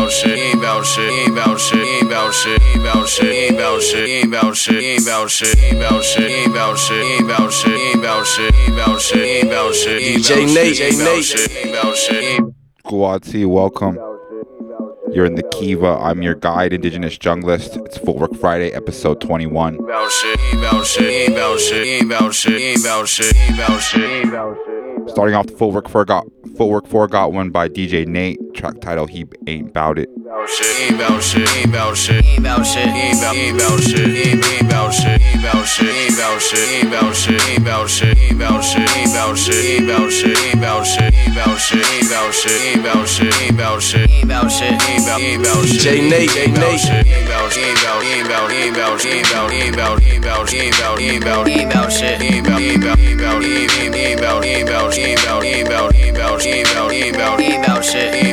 about shit, ain't about shit, ain't about shit, ain't about shit, ain't about shit, ain't about shit, ain't about shit, ain't about shit, ain't about shit, ain't about shit, ain't about shit, ain't about shit, ain't about shit, ain't about shit, DJ Nate, ain't about shit, ain't about shit, ain't Guati, welcome. You're in the Kiva. I'm your guide, Indigenous Junglist. It's Footwork Friday, episode 21. about shit, ain't about shit, ain't about shit, ain't about shit, ain't about shit, ain't about shit, ain't about shit. Starting off the Footwork 4 got, Footwork 4 got one by DJ Nate track title He Ain't Bout It.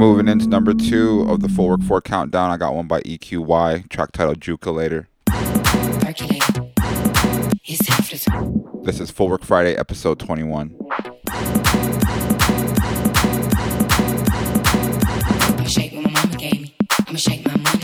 Moving into number two of the Footwork 4 countdown, I got one by EQ Why. Track title, Juke-A-Lator. Percolator. It's time for the talk. This is Footwork Friday, episode 21. I'ma shake my mama gave me. I'ma shake my money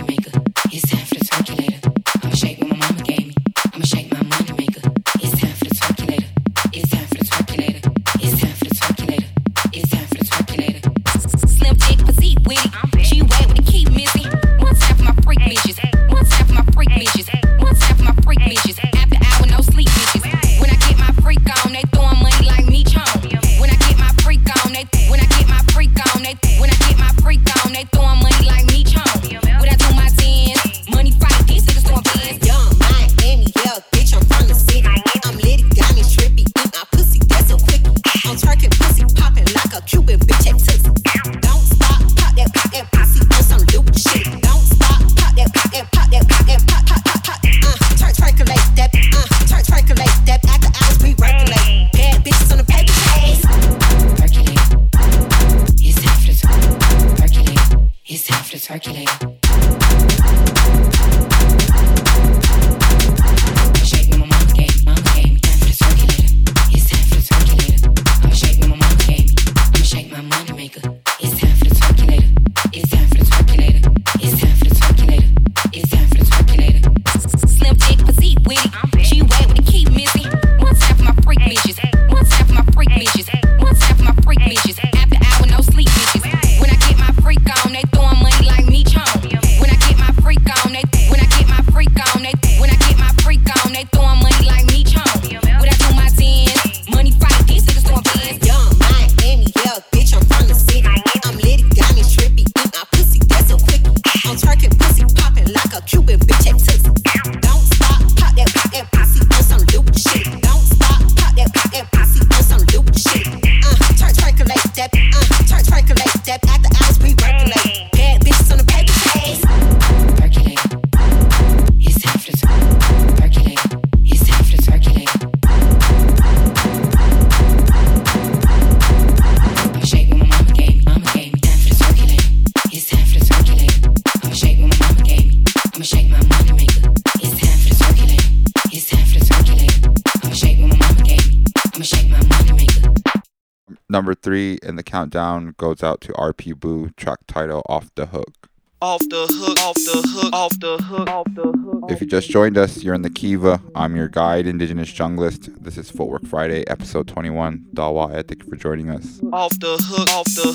countdown goes out to RP Boo, track title Off the Hook. Off the hook, off the hook, off the hook, off the hook. If you just joined us, you're in the Kiva. I'm your guide, Indigenous Junglist. This is Footwork Friday, episode 21. Dawa, thank you for joining us. Off the hook, off the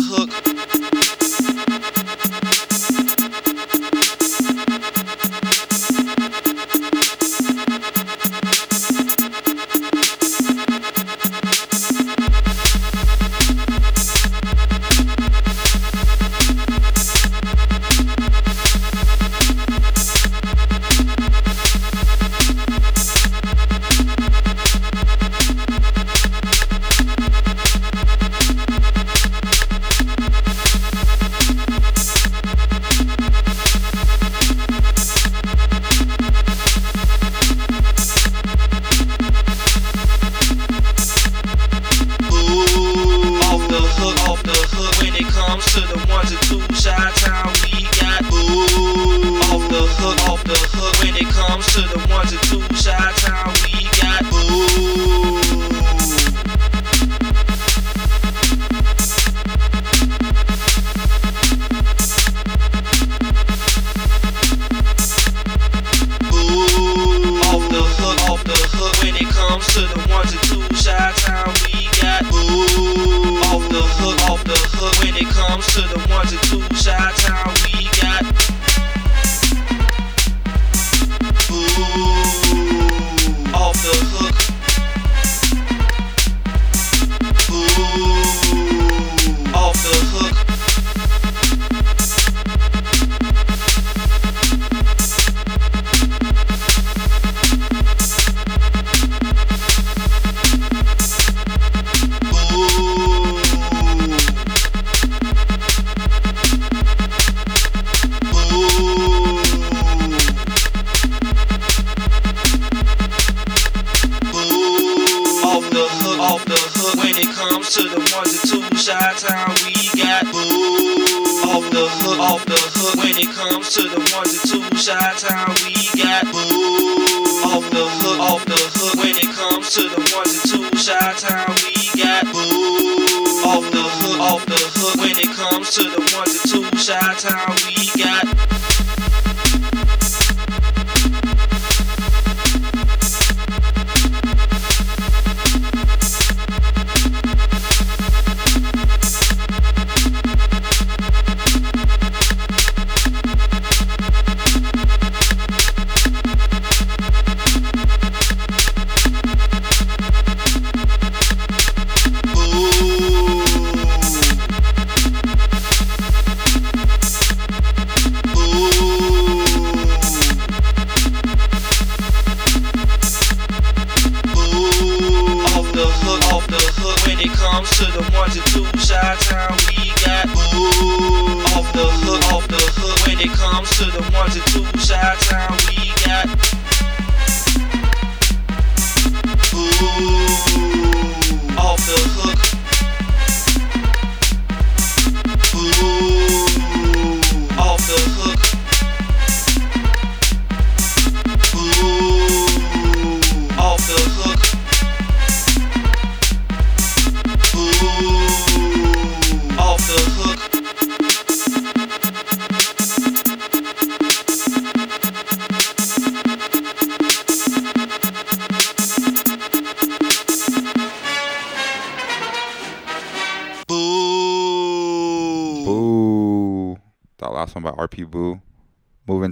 hook. Off the hook. When it comes to the ones and two shot time. we got boo Off the hook, off the hook. When it comes to the ones and two shot town,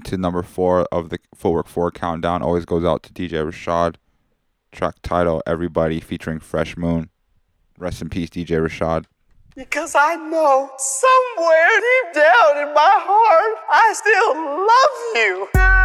to number four of the Footwork 4 countdown always goes out to DJ Rashad. Track title Everybody featuring Freshmoon. Rest in peace, DJ Rashad. Because I know somewhere deep down in my heart, I still love you.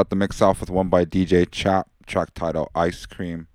start the mix off with one by DJ Chap. track title Ice Cream.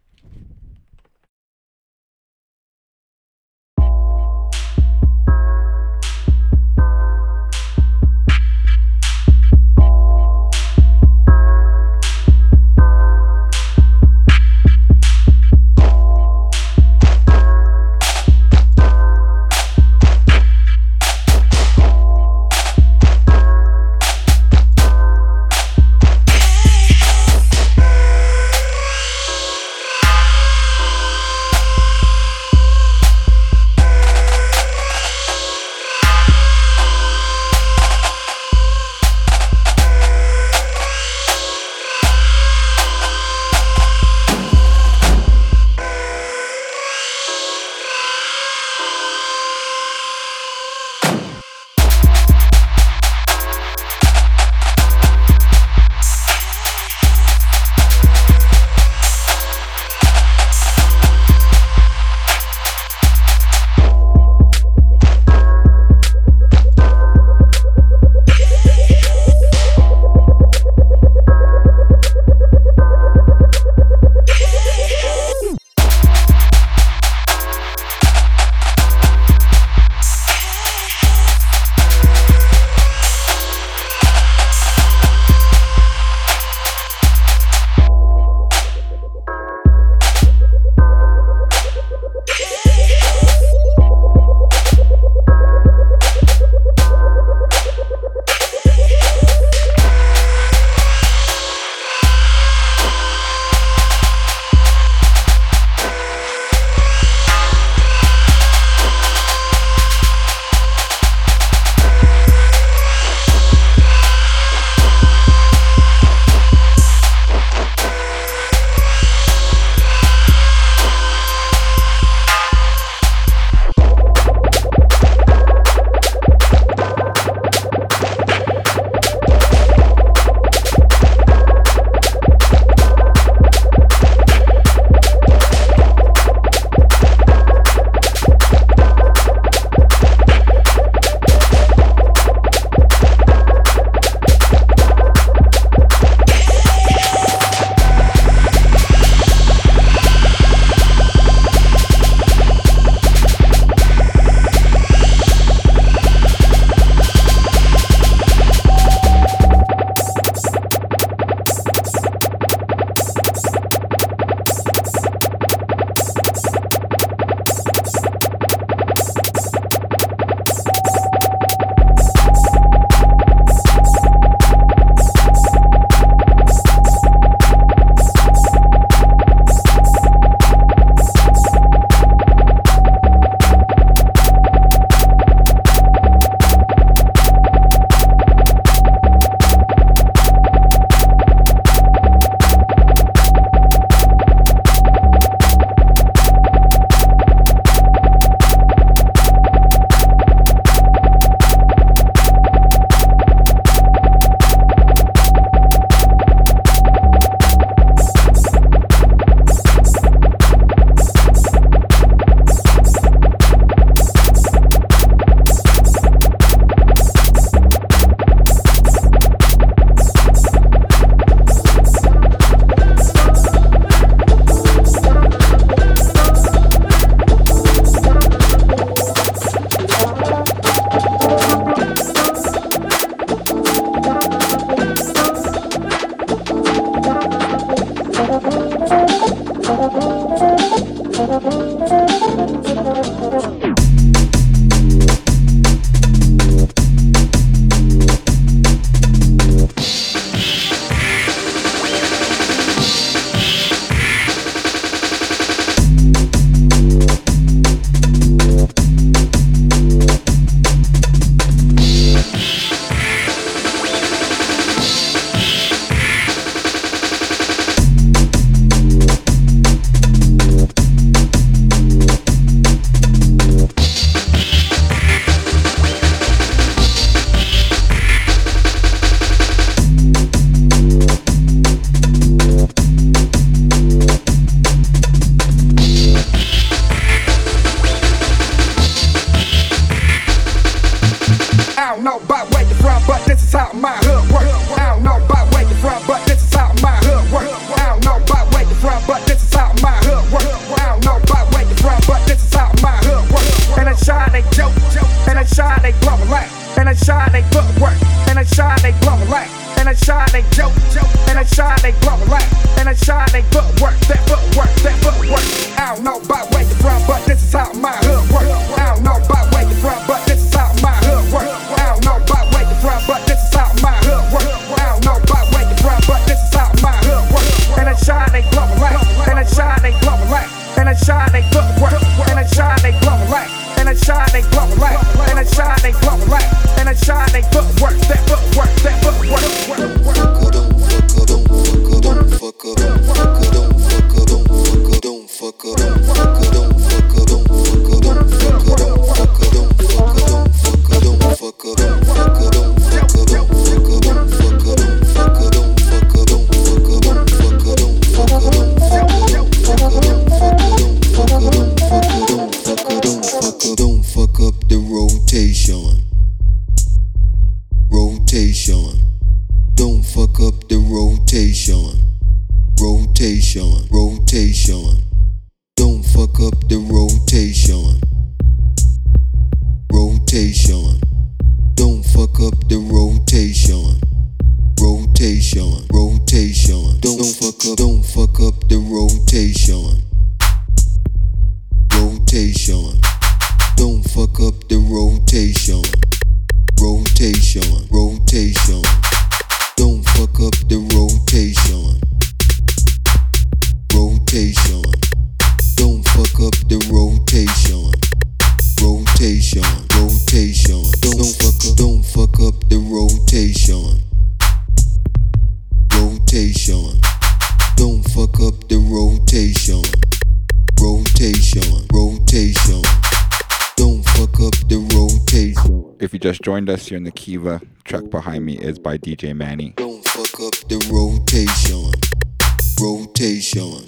Us here in the Kiva. Track behind me is by DJ Manny. Don't fuck up the. Rotation, rotation,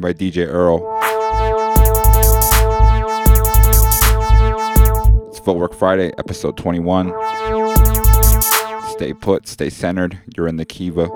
By DJ Earl. It's Footwork Friday, episode 21. Stay put, stay centered. You're in the Kiva.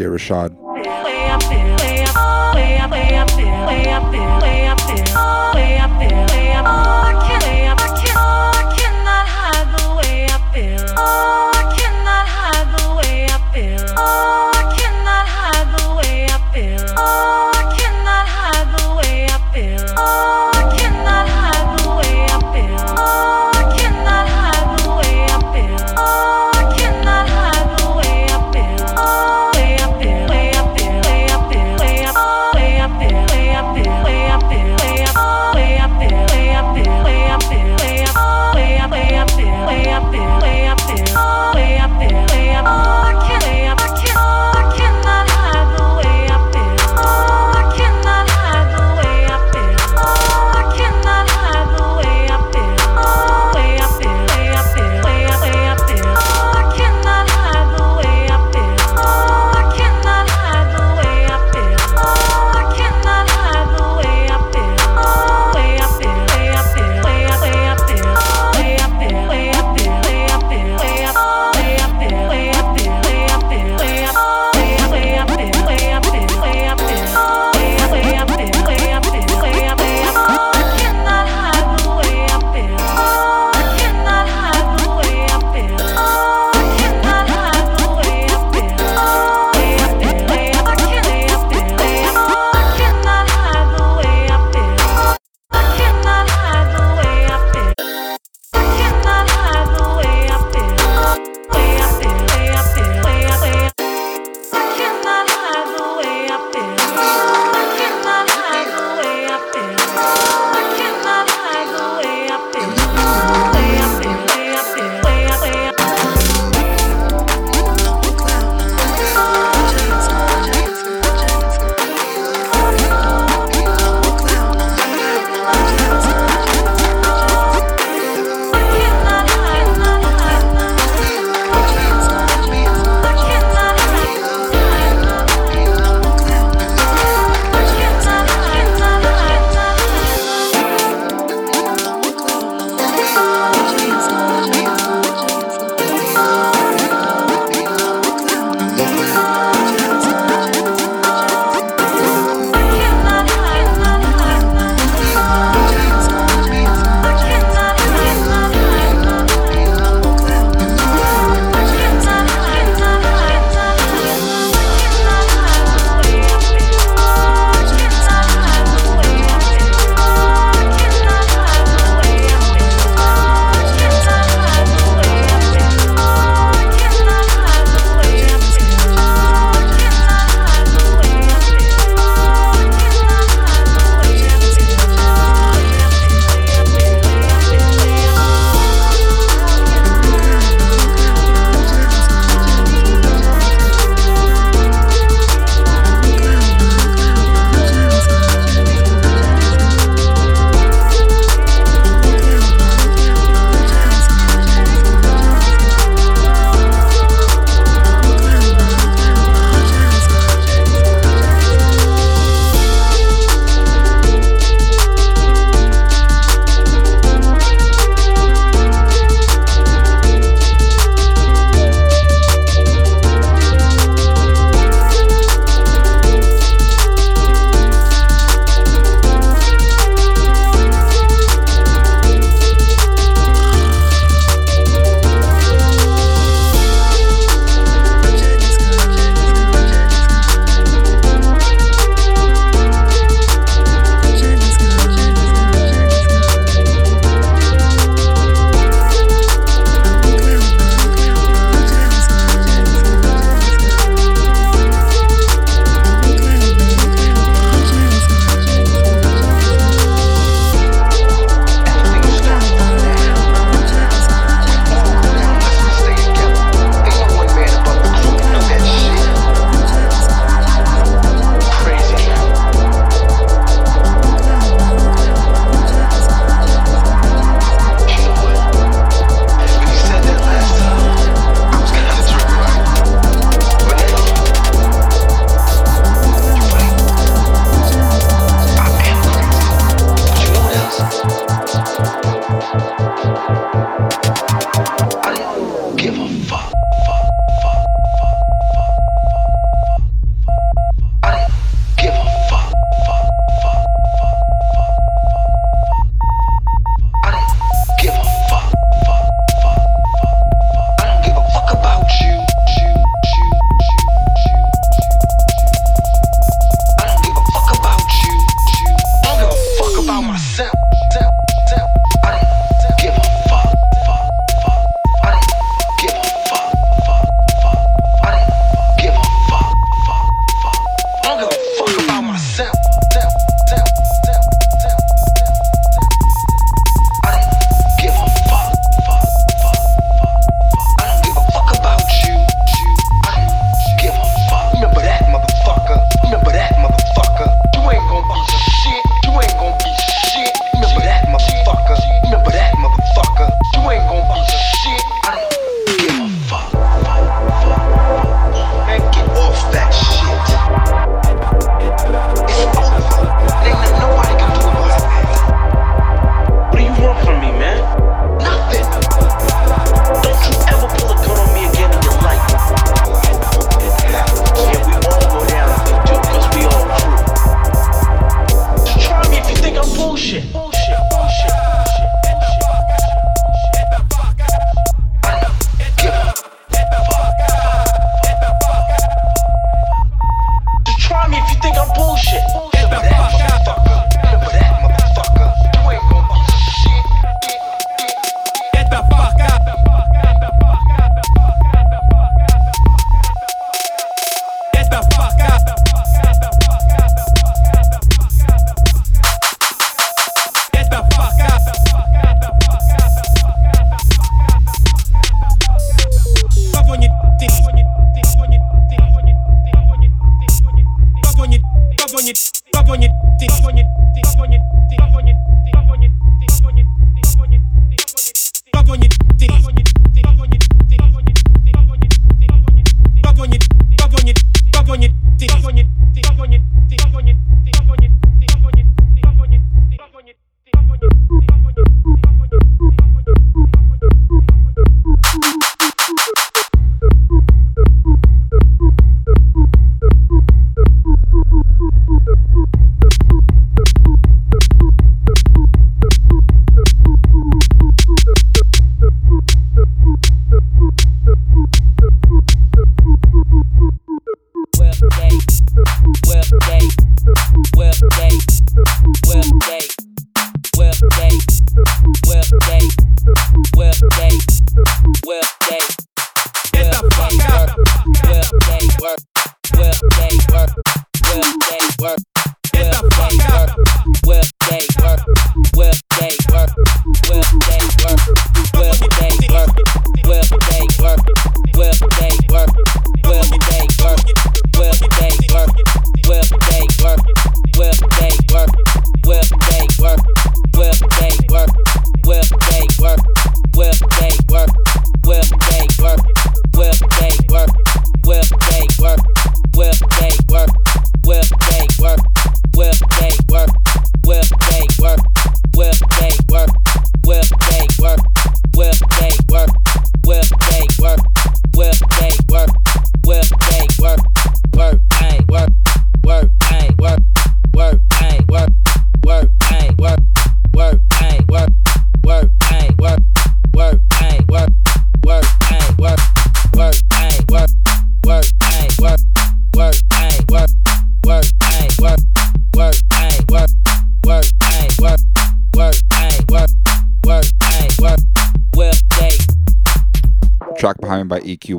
Peace, Rashad.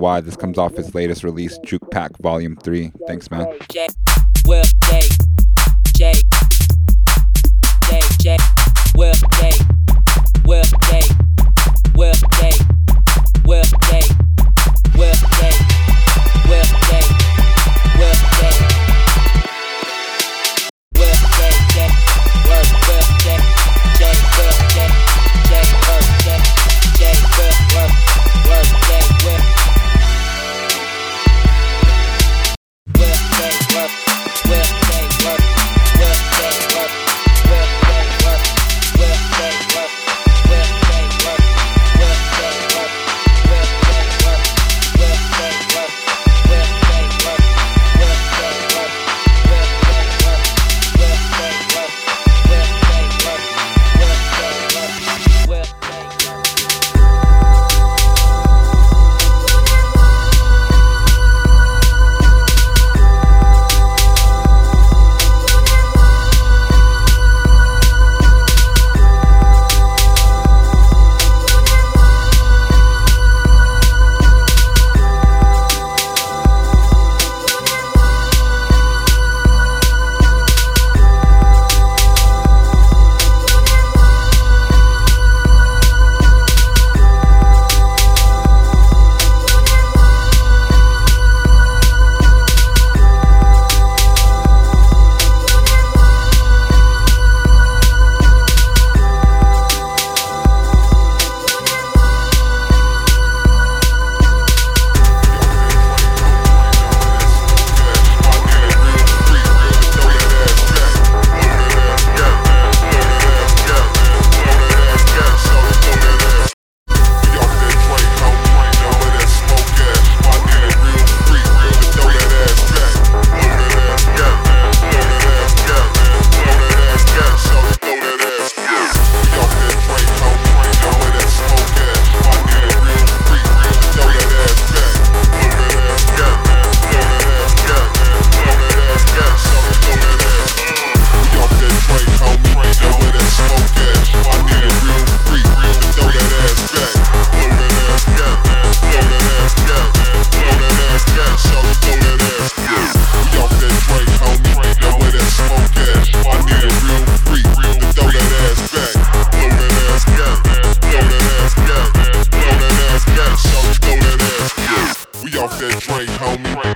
why. This comes off his latest release, Juke Pack Volume 3. Thanks, man.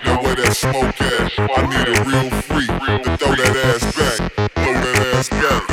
Know where that smoke at? I need a real freak to throw that ass back, throw that ass back.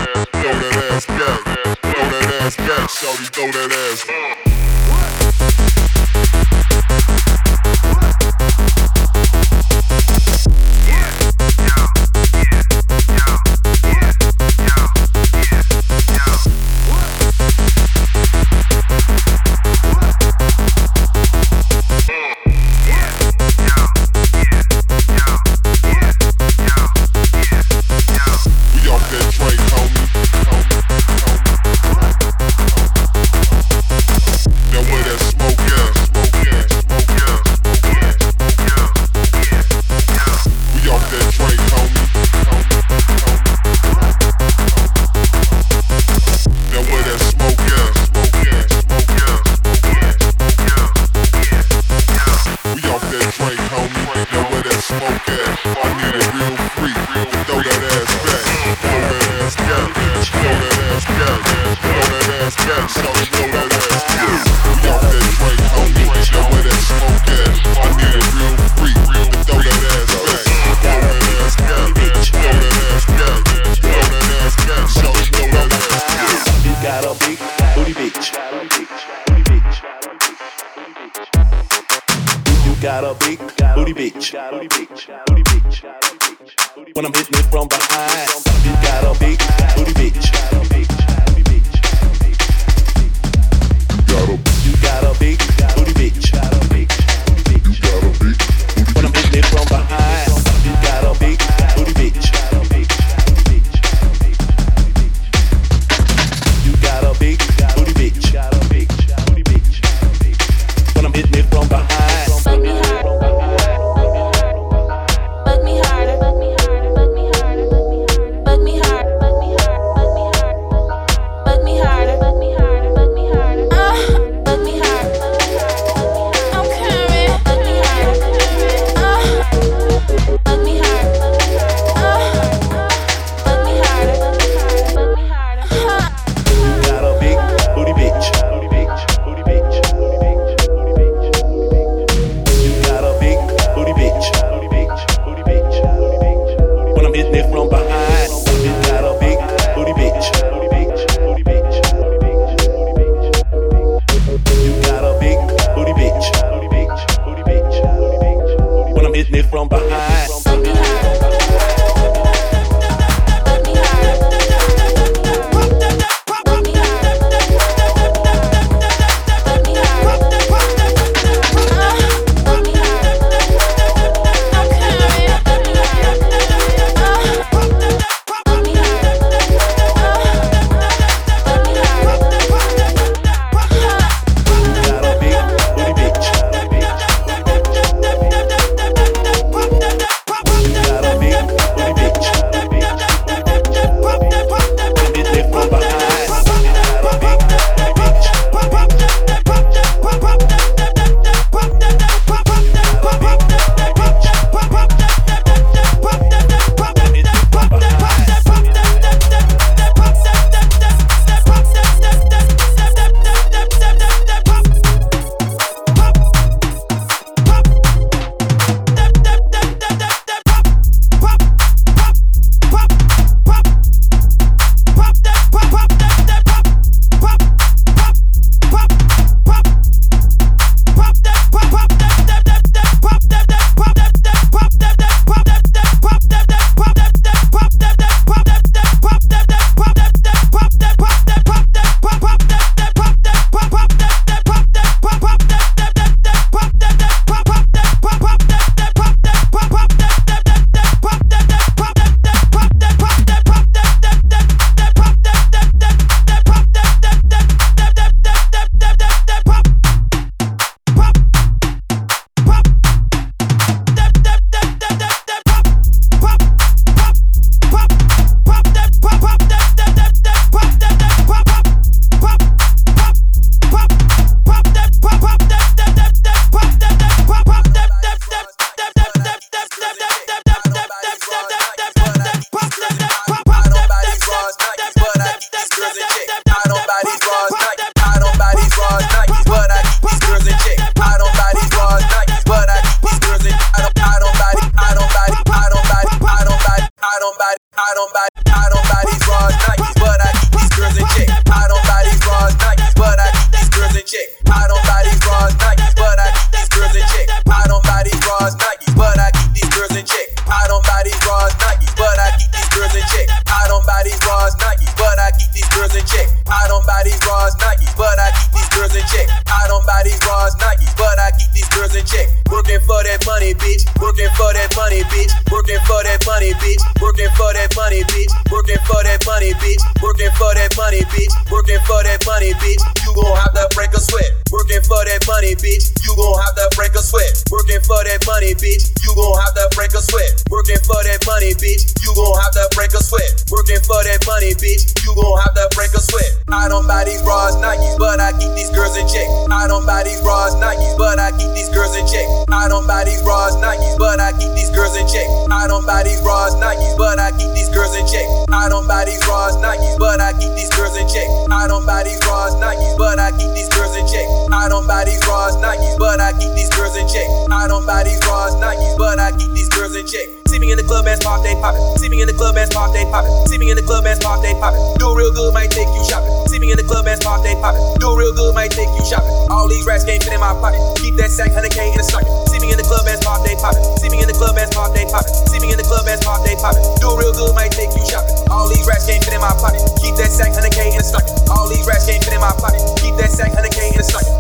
that money, bitch, you gon' have to break a sweat. Working for that money, bitch, you gon' have to break a sweat. Working for that money, bitch, you gon' have to break a sweat. Working for that money, bitch, you gon' have to break a sweat. Working for that money, bitch, you gon' have to break a sweat. I don't buy these bras Nikes, but I keep these girls in check. I don't buy these bras Nikes, but I keep these girls in check. I don't buy these bras Nikes, but I keep these girls in check. I don't buy these bras Nikes, but I keep these girls in check. I don't buy these bras Nikes, but I keep these girls in check. I don't buy these bras Nikes, but I keep these girls in check. I don't buy these Raws Nikes, but I keep these girls in check. I don't buy these Raws Nikes, but I keep these girls in check me in the club, ass pop, they poppin'. See me in the club, ass pop, they poppin'. See me in the club, ass pop, they poppin'. Do real good, might take you shopping. See me in the club, ass pop, they poppin'. Do real good, might take you shopping. All these rats can't fit in my pocket. Keep that sack, 100k in a socket. See me in the club, ass pop, they poppin'. See me in the club, ass pop, they poppin'. See me in the club, ass pop, they poppin'. Do real good, might take you shopping. All these rats can't fit in my pocket. Keep that sack, 100k in a socket. All these rats can't fit in my pocket. Keep that sack, 100k in a socket.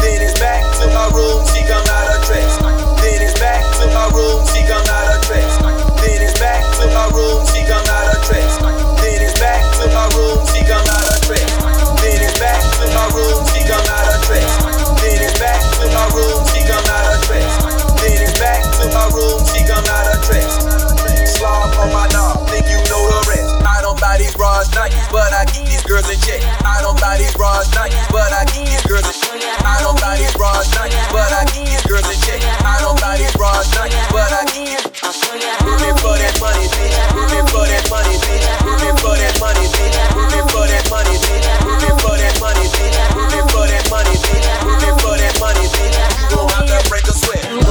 Then it's back to my room, she come out her dress. Then it's back to my room, she come out her dress. Room, she come out her dress. Then it's back to my room, she come out her dress. Then it's back to my room, she come out her dress. Then it's back to my room, she come out her dress. Then it's back to my room, she come out her dress. Slob on my knob, think you know the rest. I don't buy these bras Nikes, but I keep these girls in check. I don't buy these bras Nikes, but I keep these girls in check. I don't buy these bras Nikes, but I keep these girls in check. I don't buy these bras Nikes, but I keep You have to break a sweat.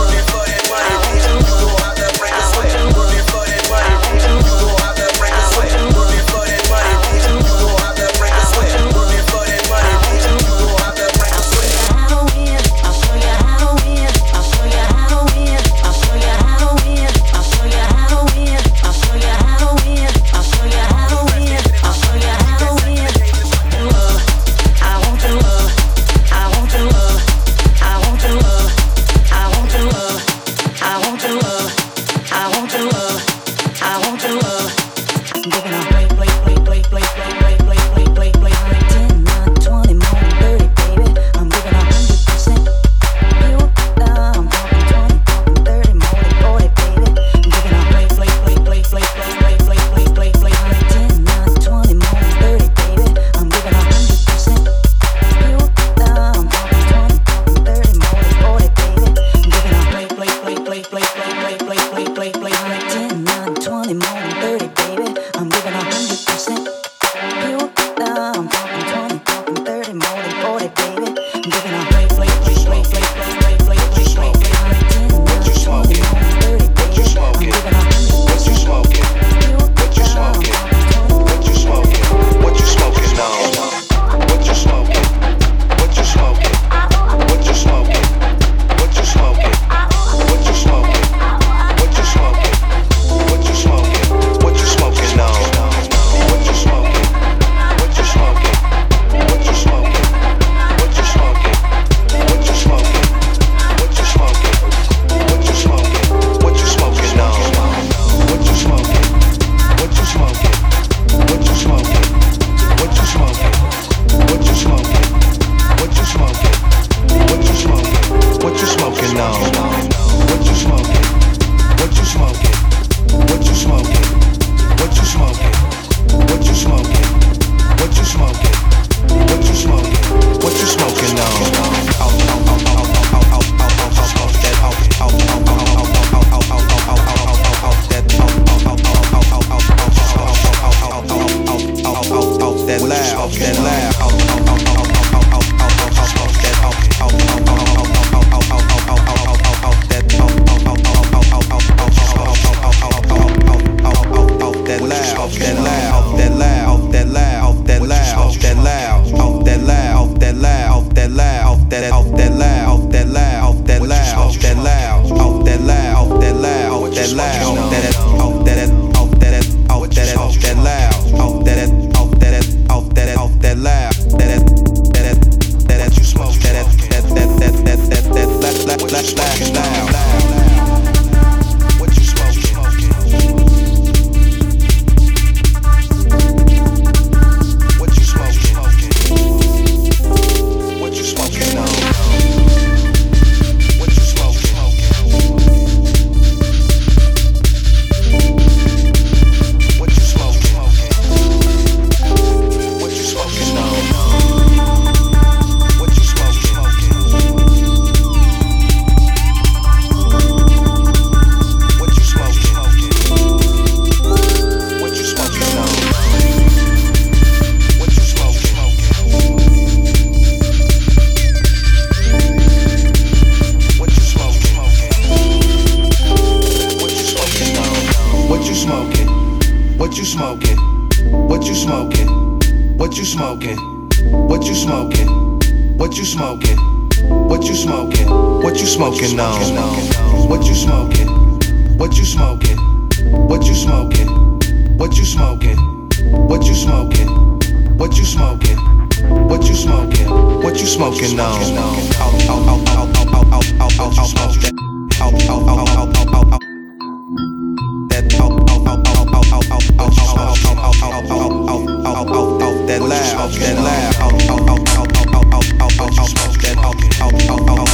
What you smoking? What you smoking? What you smoking? What you smoking? What you smoking? What you smoking? What you smoking on? What you smoking? What you smoking? What you smoking? What you smoking? What you smoking? What you smoking? What you smoking? What you smoking on? Out, out, out, out, out, out, out, out, out, you smoke that. Out, out, out, out, out, out, out. That loud, that loud. Out, out, out, out, out, out, out, out, you smoke that. Out, out, out, out,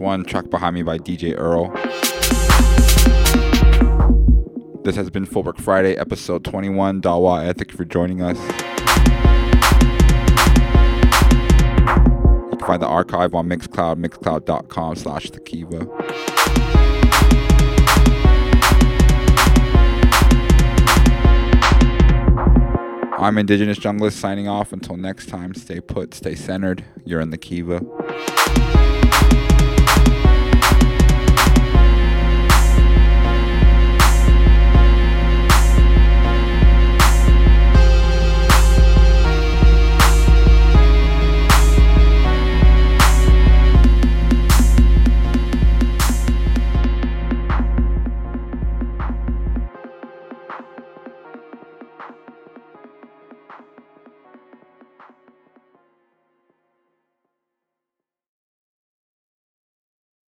one. Track behind me by DJ Earl. This has been Footwork Friday, episode 21. Dawa, I thank you for joining us. You can find the archive on Mixcloud, mixcloud.com slash the Kiva. I'm Indigenous Junglist signing off. Until next time, stay put, stay centered. You're in the Kiva.